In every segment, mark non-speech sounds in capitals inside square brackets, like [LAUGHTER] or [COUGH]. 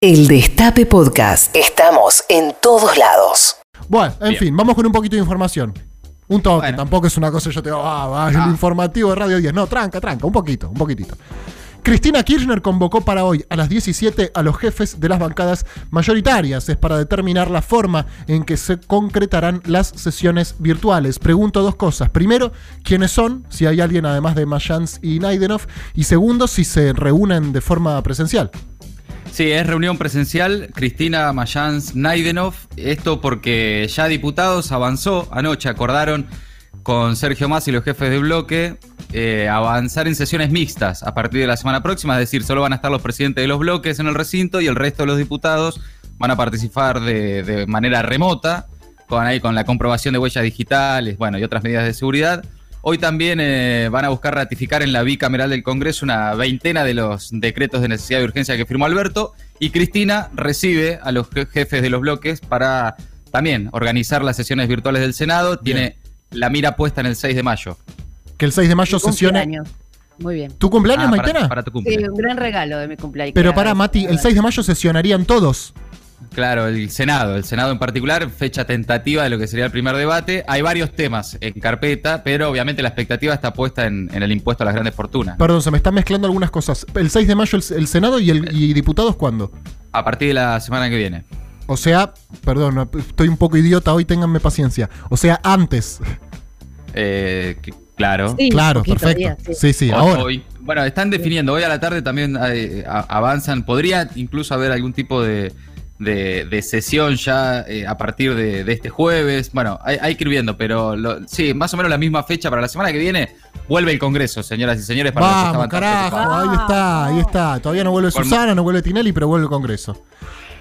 El Destape Podcast. Estamos en todos lados. Bueno, en Bien. fin, vamos con un poquito de información. Un toque, Bueno. tampoco es una cosa yo te digo, ah, va, el Ah. informativo de Radio 10. No, tranca, tranca, un poquito, un poquitito. Cristina Kirchner convocó para hoy a las 17 a los jefes de las bancadas mayoritarias. Es para determinar la forma en que se concretarán las sesiones virtuales. Pregunto dos cosas. Primero, ¿quiénes son? Si hay alguien además de Mayans y Naidenov. Y segundo, si se reúnen de forma presencial. Sí, es reunión presencial, Cristina Mayans Naidenov. Esto porque ya diputados avanzó anoche, acordaron con Sergio Mas y los jefes de bloque eh, avanzar en sesiones mixtas a partir de la semana próxima, es decir, solo van a estar los presidentes de los bloques en el recinto y el resto de los diputados van a participar de, de manera remota, con, ahí, con la comprobación de huellas digitales, bueno, y otras medidas de seguridad. Hoy también eh, van a buscar ratificar en la bicameral del Congreso una veintena de los decretos de necesidad de urgencia que firmó Alberto y Cristina recibe a los je- jefes de los bloques para también organizar las sesiones virtuales del Senado. Tiene la mira puesta en el 6 de mayo. Que el 6 de mayo sesione. cumpleaños. Muy bien. ¿Tu cumpleaños, Ah, Maitena? para, para tu Sí, cumpleaños. un gran regalo de mi cumpleaños. Pero para, Mati, el verdad. 6 de mayo sesionarían todos. Claro, el Senado, el Senado en particular, fecha tentativa de lo que sería el primer debate. Hay varios temas en carpeta, pero obviamente la expectativa está puesta en, en el impuesto a las grandes fortunas. Perdón, se me están mezclando algunas cosas. El 6 de mayo el, el Senado y, el, y diputados, ¿cuándo? A partir de la semana que viene. O sea, perdón, no, estoy un poco idiota hoy, ténganme paciencia. O sea, antes. Eh, que- claro. Sí, claro, perfecto. sí, sí. sí, Hoy- ahora. hoy- bueno, están definiendo. Hoy a la tarde también eh, a- avanzan. Podría incluso haber algún tipo de, de- de sesión ya eh, a partir de, de este jueves. Bueno, hay, hay que ir viendo, pero lo- sí, más o menos la misma fecha para la semana que viene. Vuelve el Congreso, señoras y señores. Para los que Vamos, estaban carajo, ahí está, ahí está. Todavía no vuelve Susana, no vuelve Tinelli, pero vuelve el Congreso.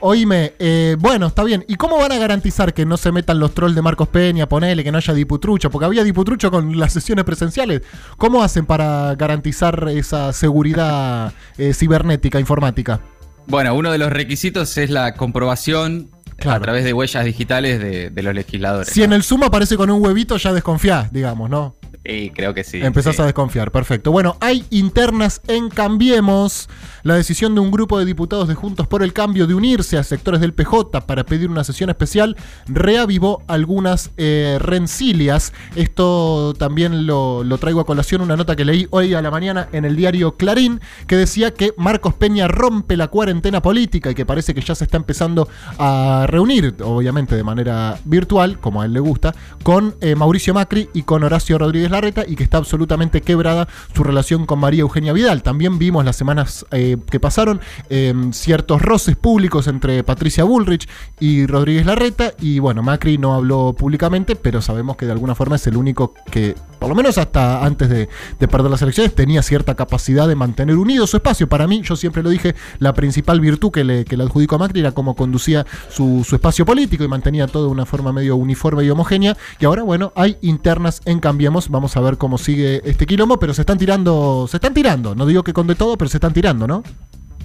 Oíme, eh, bueno, está bien. ¿Y cómo van a garantizar que no se metan los trolls de Marcos Peña, ponele, que no haya diputrucho? Porque había diputrucho con las sesiones presenciales. ¿Cómo hacen para garantizar esa seguridad eh, cibernética, informática? Bueno, uno de los requisitos es la comprobación Claro. a través de huellas digitales de, de los legisladores. Si en el Zoom aparece con un huevito, ya desconfiás, digamos, ¿no? Y creo que sí. Empezás sí. a desconfiar, perfecto. Bueno, hay internas en Cambiemos. La decisión de un grupo de diputados de Juntos por el Cambio de unirse a sectores del PJ para pedir una sesión especial reavivó algunas eh, rencilias. Esto también lo, lo traigo a colación, una nota que leí hoy a la mañana en el diario Clarín, que decía que Marcos Peña rompe la cuarentena política y que parece que ya se está empezando a reunir, obviamente de manera virtual, como a él le gusta, con eh, Mauricio Macri y con Horacio Rodríguez Larreta y que está absolutamente quebrada su relación con María Eugenia Vidal. También vimos las semanas eh, que pasaron eh, ciertos roces públicos entre Patricia Bullrich y Rodríguez Larreta y bueno, Macri no habló públicamente, pero sabemos que de alguna forma es el único que, por lo menos hasta antes de, de perder las elecciones, tenía cierta capacidad de mantener unido su espacio. Para mí, yo siempre lo dije, la principal virtud que le, que le adjudico a Macri era cómo conducía su, su espacio político y mantenía todo de una forma medio uniforme y homogénea. Y ahora, bueno, hay internas en Cambiemos. Vamos a ver cómo sigue este quilombo, pero se están tirando, se están tirando. No digo que con de todo, pero se están tirando, ¿no?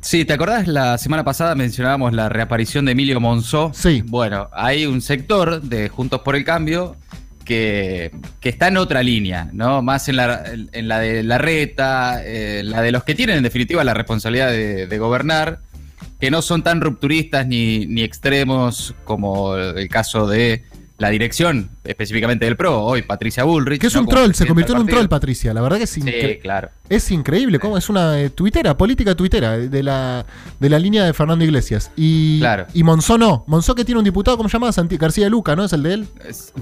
Sí, ¿te acordás? La semana pasada mencionábamos la reaparición de Emilio Monzó. Sí. Bueno, hay un sector de Juntos por el Cambio que, que está en otra línea, ¿no? Más en la, en la de la reta, eh, la de los que tienen en definitiva la responsabilidad de, de gobernar, que no son tan rupturistas ni, ni extremos como el caso de la dirección, específicamente del PRO, hoy Patricia Bullrich. Que es ¿no? un troll, se convirtió en un troll. Patricia. La verdad que es, Sí, incre- claro. es increíble. ¿Cómo? Es una eh, tuitera, política tuitera, de la, de la línea de Fernando Iglesias. Y, Claro. y Monzó no. Monzó que tiene un diputado, ¿cómo se llama? Santi García Luca, ¿no? Es el de él.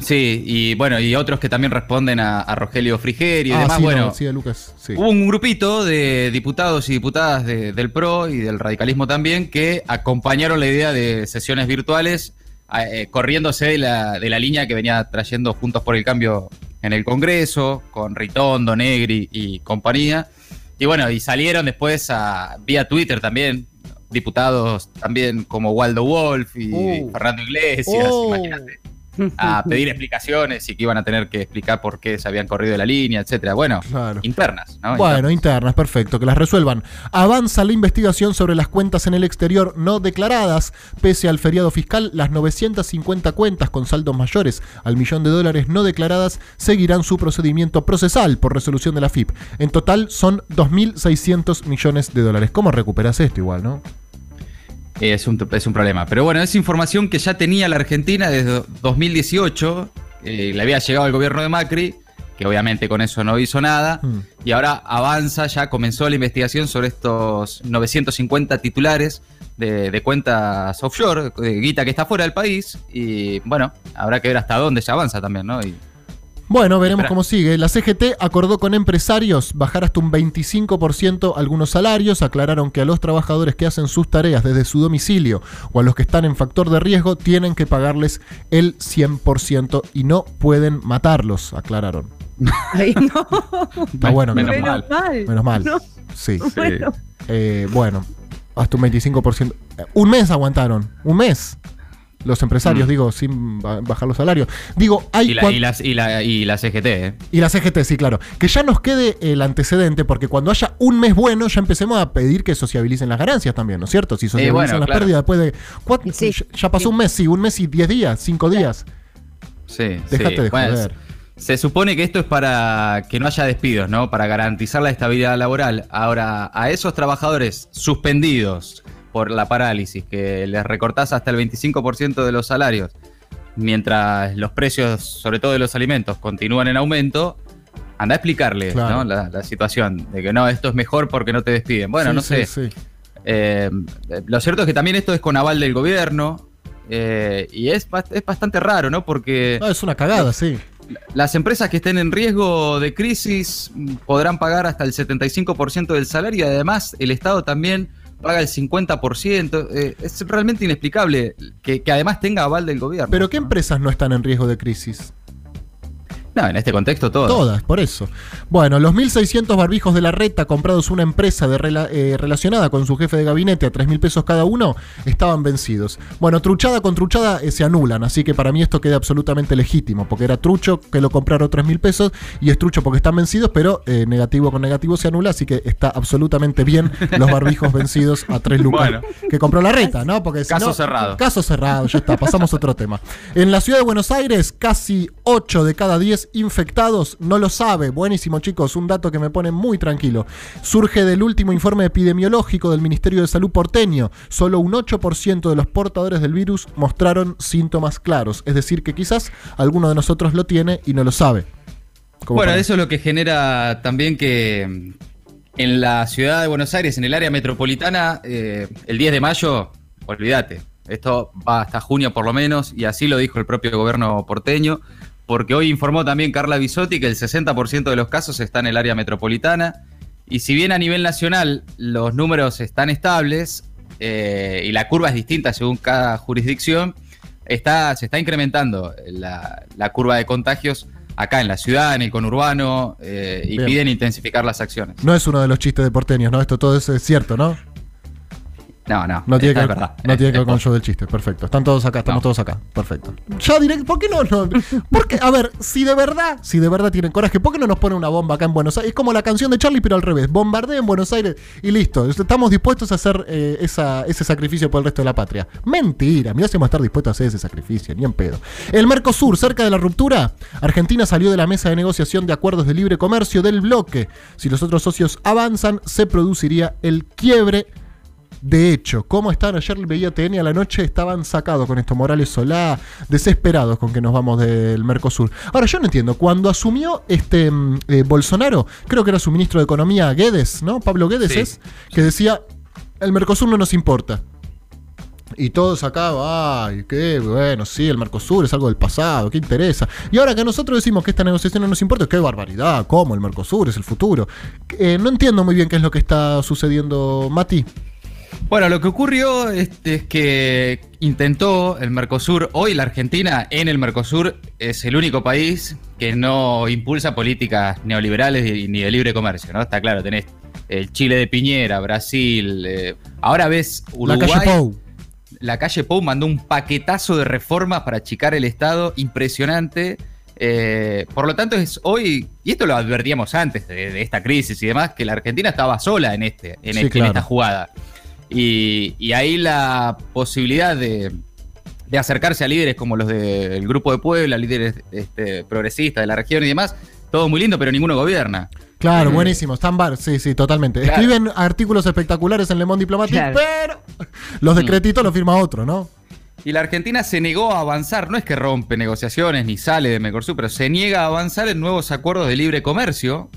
Sí, y bueno, y otros que también responden a, a Rogelio Frigerio y demás. Ah, sí, no, bueno, Lucas. Sí. hubo un grupito de diputados y diputadas de- del PRO y del radicalismo también que acompañaron la idea de sesiones virtuales, eh, corriéndose de la, de la línea que venía trayendo Juntos por el Cambio en el Congreso, con Ritondo, Negri y compañía. Y bueno, y salieron después a, vía Twitter también, diputados también como Waldo Wolf y Uh. Fernando Iglesias, Oh. imagínate a [LAUGHS] pedir explicaciones y que iban a tener que explicar por qué se habían corrido de la línea, etcétera. Bueno, Claro. internas, ¿no? Bueno, internas, perfecto, que las resuelvan. Avanza la investigación sobre las cuentas en el exterior no declaradas. Pese al feriado fiscal, las 950 cuentas con saldos mayores al millón de dólares no declaradas seguirán su procedimiento procesal por resolución de la FIP. En total son 2.600 millones de dólares. ¿Cómo recuperas esto igual, no? Es un, es un problema. Pero bueno, es información que ya tenía la Argentina desde 2018. eh, le había llegado al gobierno de Macri, que obviamente con eso no hizo nada. Mm. Y ahora avanza, ya comenzó la investigación sobre estos 950 titulares de, de cuentas offshore, de guita que está fuera del país. Y bueno, habrá que ver hasta dónde se avanza también, ¿no? Y, Bueno, veremos Espera. cómo sigue. La CGT acordó con empresarios bajar hasta un 25% algunos salarios. Aclararon que a los trabajadores que hacen sus tareas desde su domicilio o a los que están en factor de riesgo tienen que pagarles el 100% y no pueden matarlos, aclararon. [LAUGHS] Ay, no. Está bueno, menos menos, mal. mal. menos mal. No, Sí. bueno. Eh, bueno, hasta un 25%. Eh, Un mes aguantaron. Un mes. Los empresarios, Mm. digo, sin ba- bajar los salarios. Digo, hay y, la, y, las- y la- y la CGT, ¿eh? Y la CGT, sí, claro. Que ya nos quede el antecedente, porque cuando haya un mes bueno, ya empecemos a pedir que sociabilicen las ganancias también, ¿no es cierto? Si sociabilizan bueno, las claro. pérdidas después de. cuatro- Sí, ya- ya pasó sí. un mes, sí, un mes y diez días, cinco días. Sí, Déjate sí. de Bueno, joder. Se supone que esto es para que no haya despidos, ¿no? Para garantizar la estabilidad laboral. Ahora, a esos trabajadores suspendidos por la parálisis, que les recortás hasta el 25% de los salarios, mientras los precios, sobre todo de los alimentos, continúan en aumento, anda a explicarles Claro. ¿no? la, la situación de que no, esto es mejor porque no te despiden. Bueno, Sí, no sé. sí. Eh, lo cierto es que también esto es con aval del gobierno. eh, y es, es bastante raro, ¿no? Porque No, es una cagada, sí. las empresas que estén en riesgo de crisis mm, podrán pagar hasta el 75% del salario y además el Estado también paga el 50%. Eh, es realmente inexplicable que, que además tenga aval del gobierno. Pero ¿qué ¿no? empresas no están en riesgo de crisis? No, en este contexto todo. Todas, por eso. Bueno, los 1.600 barbijos de la reta comprados una empresa de rela- eh, relacionada con su jefe de gabinete a 3.000 pesos cada uno estaban vencidos. Bueno, truchada con truchada eh, se anulan, así que para mí esto queda absolutamente legítimo, porque era trucho que lo compraron 3.000 pesos y es trucho porque están vencidos, pero eh, negativo con negativo se anula, así que está absolutamente bien los barbijos [LAUGHS] vencidos a 3 lucas Bueno. que compró la reta, ¿no? Porque si Caso no- cerrado. Caso cerrado, ya está, pasamos a otro tema. En la ciudad de Buenos Aires, casi 8 de cada 10 infectados no lo sabe. Buenísimo, chicos, un dato que me pone muy tranquilo. Surge del último informe epidemiológico del Ministerio de Salud porteño. Solo un 8% de los portadores del virus mostraron síntomas claros. Es decir, que quizás alguno de nosotros lo tiene y no lo sabe. Como Bueno, para- eso es lo que genera también que mm, en la ciudad de Buenos Aires, en el área metropolitana, eh, el 10 de mayo, olvídate, esto va hasta junio por lo menos, y así lo dijo el propio gobierno porteño, porque hoy informó también Carla Bisotti que el 60% de los casos está en el área metropolitana, y si bien a nivel nacional los números están estables eh, y la curva es distinta según cada jurisdicción, está, se está incrementando la, la curva de contagios acá en la ciudad, en el conurbano, eh, y Bien. piden intensificar las acciones. No es uno de los chistes de porteños, ¿no? Esto todo es eh, cierto, ¿no? No, no, No tiene, que ver, verdad. no tiene que ver con el show del chiste, perfecto. Están todos acá, estamos No. todos acá, perfecto. Ya directo, ¿por qué no? no? Porque, a ver, si de verdad, si de verdad tienen coraje, ¿por qué no nos ponen una bomba acá en Buenos Aires? Es como la canción de Charlie, pero al revés. Bombardea en Buenos Aires y listo. Estamos dispuestos a hacer eh, esa- ese sacrificio por el resto de la patria. Mentira, mira si vamos a estar dispuestos a hacer ese sacrificio, ni en pedo. El Mercosur, cerca de la ruptura, Argentina salió de la mesa de negociación de acuerdos de libre comercio del bloque. Si los otros socios avanzan, se produciría el quiebre de hecho, ¿cómo están? Ayer veía TN a la noche, estaban sacados con esto, Morales Solá, desesperados con que nos vamos del Mercosur. Ahora, yo no entiendo, cuando asumió este mm, eh, Bolsonaro, creo que era su ministro de Economía, Guedes, ¿no? Pablo Guedes Sí. es, que decía, el Mercosur no nos importa. Y todos acá, ay, qué bueno, sí, el Mercosur es algo del pasado, qué interesa. Y ahora que nosotros decimos que esta negociación no nos importa, qué barbaridad, ¿cómo? El Mercosur es el futuro. Eh, no entiendo muy bien qué es lo que está sucediendo, Mati. Bueno, lo que ocurrió es que intentó el Mercosur, hoy la Argentina en el Mercosur es el único país que no impulsa políticas neoliberales y- ni de libre comercio, ¿no? Está claro, tenés el Chile de Piñera, Brasil, eh, ahora ves Uruguay. la calle Pou. la calle Pou mandó un paquetazo de reformas para achicar el Estado impresionante. Eh, por lo tanto, es hoy, y esto lo advertíamos antes de, de esta crisis y demás, que la Argentina estaba sola en, este, en, Sí, este- en esta jugada. Y, y ahí la posibilidad de, de acercarse a líderes como los del Grupo de Puebla, líderes este, progresistas de la región y demás, todo muy lindo, pero ninguno gobierna. Claro, buenísimo. Están bar, sí, sí, totalmente. Claro. Escriben artículos espectaculares en Le Monde Diplomatique, Claro. pero los decretitos los firma otro, ¿no? Y la Argentina se negó a avanzar, no es que rompe negociaciones ni sale de Mercosur, pero se niega a avanzar en nuevos acuerdos de libre comercio,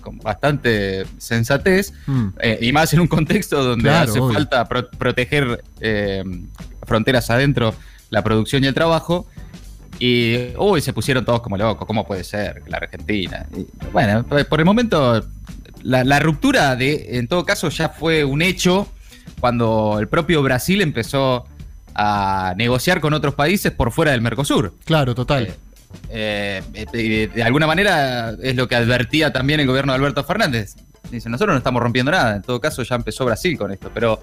con bastante sensatez, Mm. eh, y más en un contexto donde Claro, hace obvio. falta pro- proteger eh, fronteras adentro, la producción y el trabajo. Y uy, se pusieron todos como locos, ¿cómo puede ser que la Argentina? Y, bueno, por el momento, la, la ruptura de, en todo caso, ya fue un hecho cuando el propio Brasil empezó a negociar con otros países por fuera del Mercosur. Claro, total. Eh, eh, de alguna manera es lo que advertía también el gobierno de Alberto Fernández. Dice, nosotros no estamos rompiendo nada, en todo caso ya empezó Brasil con esto, pero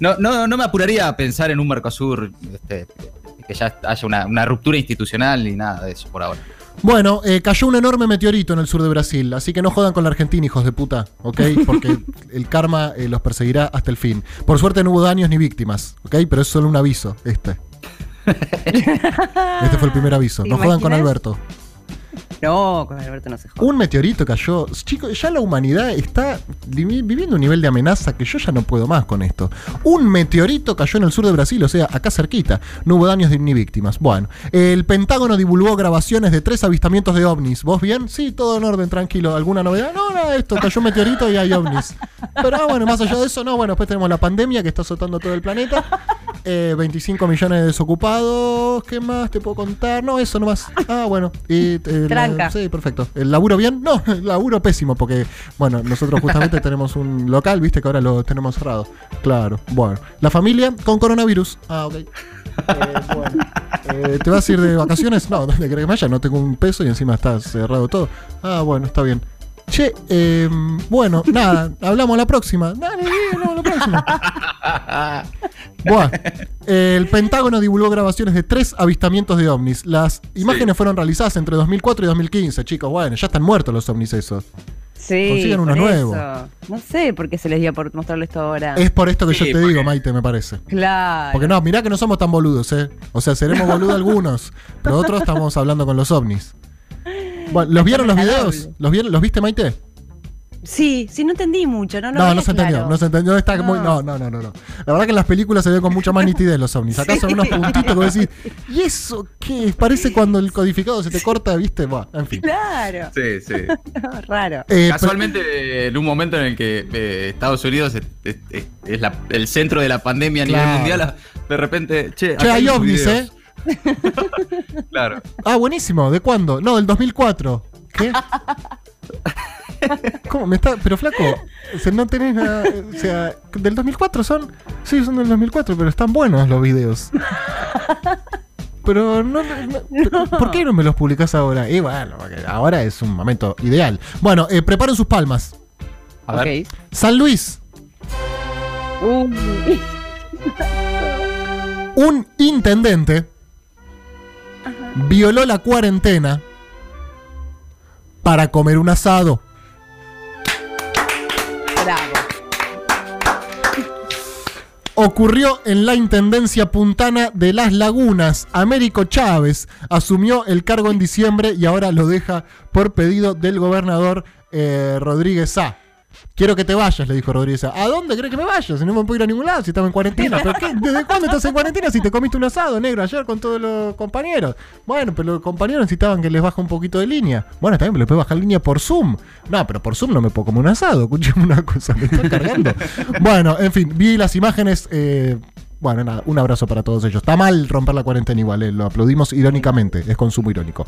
no, no, no me apuraría a pensar en un Mercosur este, que ya haya una, una ruptura institucional ni nada de eso por ahora. Bueno, eh, cayó un enorme meteorito en el sur de Brasil, así que no jodan con la Argentina, hijos de puta, ¿ok? Porque [LAUGHS] el karma eh, los perseguirá hasta el fin. Por suerte no hubo daños ni víctimas, ¿ok? Pero es solo un aviso, este. [LAUGHS] Este fue el primer aviso. ¿Te No jodan con imaginas? Alberto. No, con Alberto no se joda. Un meteorito cayó. Chicos, ya la humanidad está vi- viviendo un nivel de amenaza que yo ya no puedo más con esto. Un meteorito cayó en el sur de Brasil, o sea, acá cerquita. No hubo daños ni víctimas. Bueno, el Pentágono divulgó grabaciones de tres avistamientos de ovnis. ¿Vos bien? Sí, todo en orden, tranquilo. ¿Alguna novedad? No, nada de esto. Cayó un meteorito y hay ovnis. Pero ah, bueno, más allá de eso, no. Bueno, después tenemos la pandemia que está azotando todo el planeta. Eh, 25 millones de desocupados. ¿Qué más te puedo contar? No, eso nomás. Ah, bueno. Y, eh, la- Tranca. sí, perfecto. ¿El laburo bien? No, el laburo pésimo, porque, bueno, nosotros justamente [LAUGHS] tenemos un local, viste, que ahora lo tenemos cerrado. Claro. Bueno. La familia con coronavirus. Ah, ok. Eh, bueno. Eh, ¿Te vas a ir de vacaciones? No, ¿dónde querés que vaya? No tengo un peso y encima está cerrado todo. Ah, bueno, está bien. Che, eh, bueno, [LAUGHS] nada, hablamos la próxima. Dale, hablamos la próxima. [LAUGHS] Buah. El Pentágono divulgó grabaciones de tres avistamientos de ovnis. Las imágenes fueron realizadas entre 2004 y 2015, chicos. Bueno, ya están muertos los ovnis esos. Sí, Consigan uno nuevo. No sé por qué se les dio por mostrarle esto ahora. Es por esto que Sí, yo te porque- digo, Maite, me parece. Claro. Porque no, mirá que no somos tan boludos, ¿eh? O sea, seremos boludos [LAUGHS] algunos, pero otros estamos hablando con los ovnis. Bueno, ¿los vieron los videos? ¿Los, vieron, ¿Los viste, Maite? Sí, sí, no entendí mucho. No, no, No, no, se entendió, claro. no se entendió. Está muy, no, No. no, no, no, no. La verdad que en las películas se ve con mucha más [LAUGHS] nitidez los ovnis. Acá son unos puntitos que vos decís, ¿y eso qué? Parece cuando el codificado se te corta, ¿viste? Buah, en fin. Claro. Sí, sí. [LAUGHS] Raro. Eh, Casualmente, en un momento en el que eh, Estados Unidos es, es- es- es la- el centro de la pandemia a nivel mundial, de repente, che, Che, hay ovnis, videos. ¿eh? [LAUGHS] Claro. Ah, buenísimo. ¿De cuándo? No, del 2004. ¿Qué? [LAUGHS] ¿Cómo? ¿Me está...? Pero flaco, o sea, no tenés nada... O sea, ¿del 2004 son? Sí, son del 2004, pero están buenos los videos. Pero no, no- pero ¿Por qué no me los publicás ahora? Y bueno, ahora es un momento ideal. Bueno, eh, preparen sus palmas. A ver. San Luis, un intendente violó la cuarentena para comer un asado. Bravo. Ocurrió en la Intendencia Puntana de Las Lagunas. Américo Chávez asumió el cargo en diciembre y ahora lo deja por pedido del gobernador eh, Rodríguez A. Quiero que te vayas, le dijo Rodríguez A. ¿A dónde crees que me vayas? Si no me puedo ir a ningún lado, si estaba en cuarentena. ¿Pero qué? ¿Desde cuándo estás en cuarentena si te comiste un asado negro ayer con todos los compañeros? Bueno, pero los compañeros necesitaban que les baje un poquito de línea. Bueno, también me lo puedes bajar línea por Zoom. No, pero por Zoom no me puedo comer un asado. Escúchame una cosa, me están cargando. [LAUGHS] bueno, en fin, vi las imágenes. eh, bueno, nada, un abrazo para todos ellos. Está mal romper la cuarentena igual, eh, lo aplaudimos irónicamente, es consumo irónico.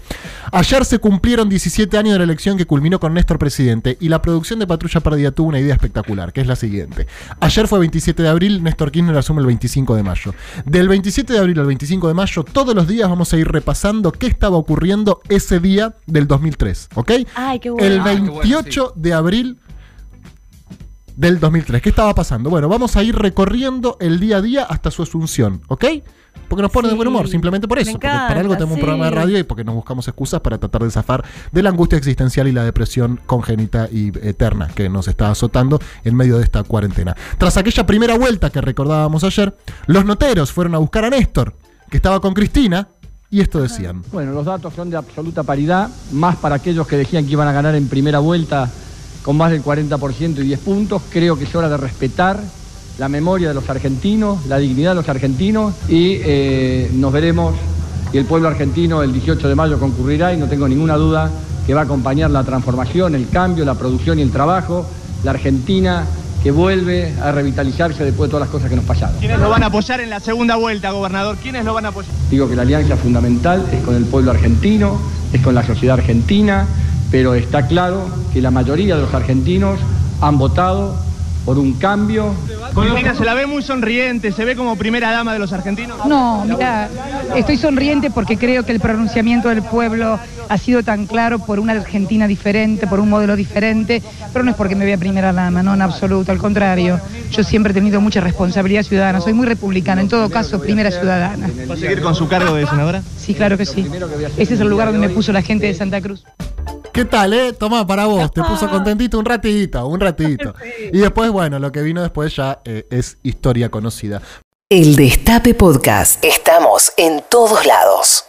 Ayer se cumplieron 17 años de la elección que culminó con Néstor presidente y la producción de Patrulla Perdida tuvo una idea espectacular, que es la siguiente. Ayer fue 27 de abril, Néstor Kirchner asume el 25 de mayo. Del 27 de abril al 25 de mayo, todos los días vamos a ir repasando qué estaba ocurriendo ese día del 2003, ¿ok? Ay, qué bueno. El Ah, qué bueno, 28 de abril del 2003. ¿Qué estaba pasando? Bueno, vamos a ir recorriendo el día a día hasta su asunción, ¿ok? Porque nos pone de buen humor, simplemente por me eso. Porque para algo tenemos un programa de radio y porque nos buscamos excusas para tratar de zafar de la angustia existencial y la depresión congénita y eterna que nos está azotando en medio de esta cuarentena. Tras aquella primera vuelta que recordábamos ayer, los noteros fueron a buscar a Néstor, que estaba con Cristina, y esto decían. Bueno, los datos son de absoluta paridad, más para aquellos que decían que iban a ganar en primera vuelta con más del 40% y 10 puntos. Creo que es hora de respetar la memoria de los argentinos, la dignidad de los argentinos y eh, nos veremos y el pueblo argentino el 18 de mayo concurrirá y no tengo ninguna duda que va a acompañar la transformación, el cambio, la producción y el trabajo, la Argentina que vuelve a revitalizarse después de todas las cosas que nos pasaron. ¿Quiénes lo van a apoyar en la segunda vuelta, gobernador? ¿Quiénes lo van a apoyar? Digo que la alianza fundamental es con el pueblo argentino, es con la sociedad argentina, pero está claro que la mayoría de los argentinos han votado por un cambio. Cristina se la ve muy sonriente, se ve como primera dama de los argentinos. No, mira, estoy sonriente porque creo que el pronunciamiento del pueblo ha sido tan claro por una Argentina diferente, por un modelo diferente, pero no es porque me vea primera dama, no, en absoluto, al contrario. Yo siempre he tenido mucha responsabilidad ciudadana, soy muy republicana, en todo caso, primera ciudadana. ¿Va a seguir con su cargo de senadora? Sí, claro que sí. Ese es el lugar donde me puso la gente de Santa Cruz. ¿Qué tal, eh? Toma para vos. Te puso contentito un ratito, un ratito. [LAUGHS] Y después, bueno, lo que vino después ya eh, es historia conocida. El Destape Podcast. Estamos en todos lados.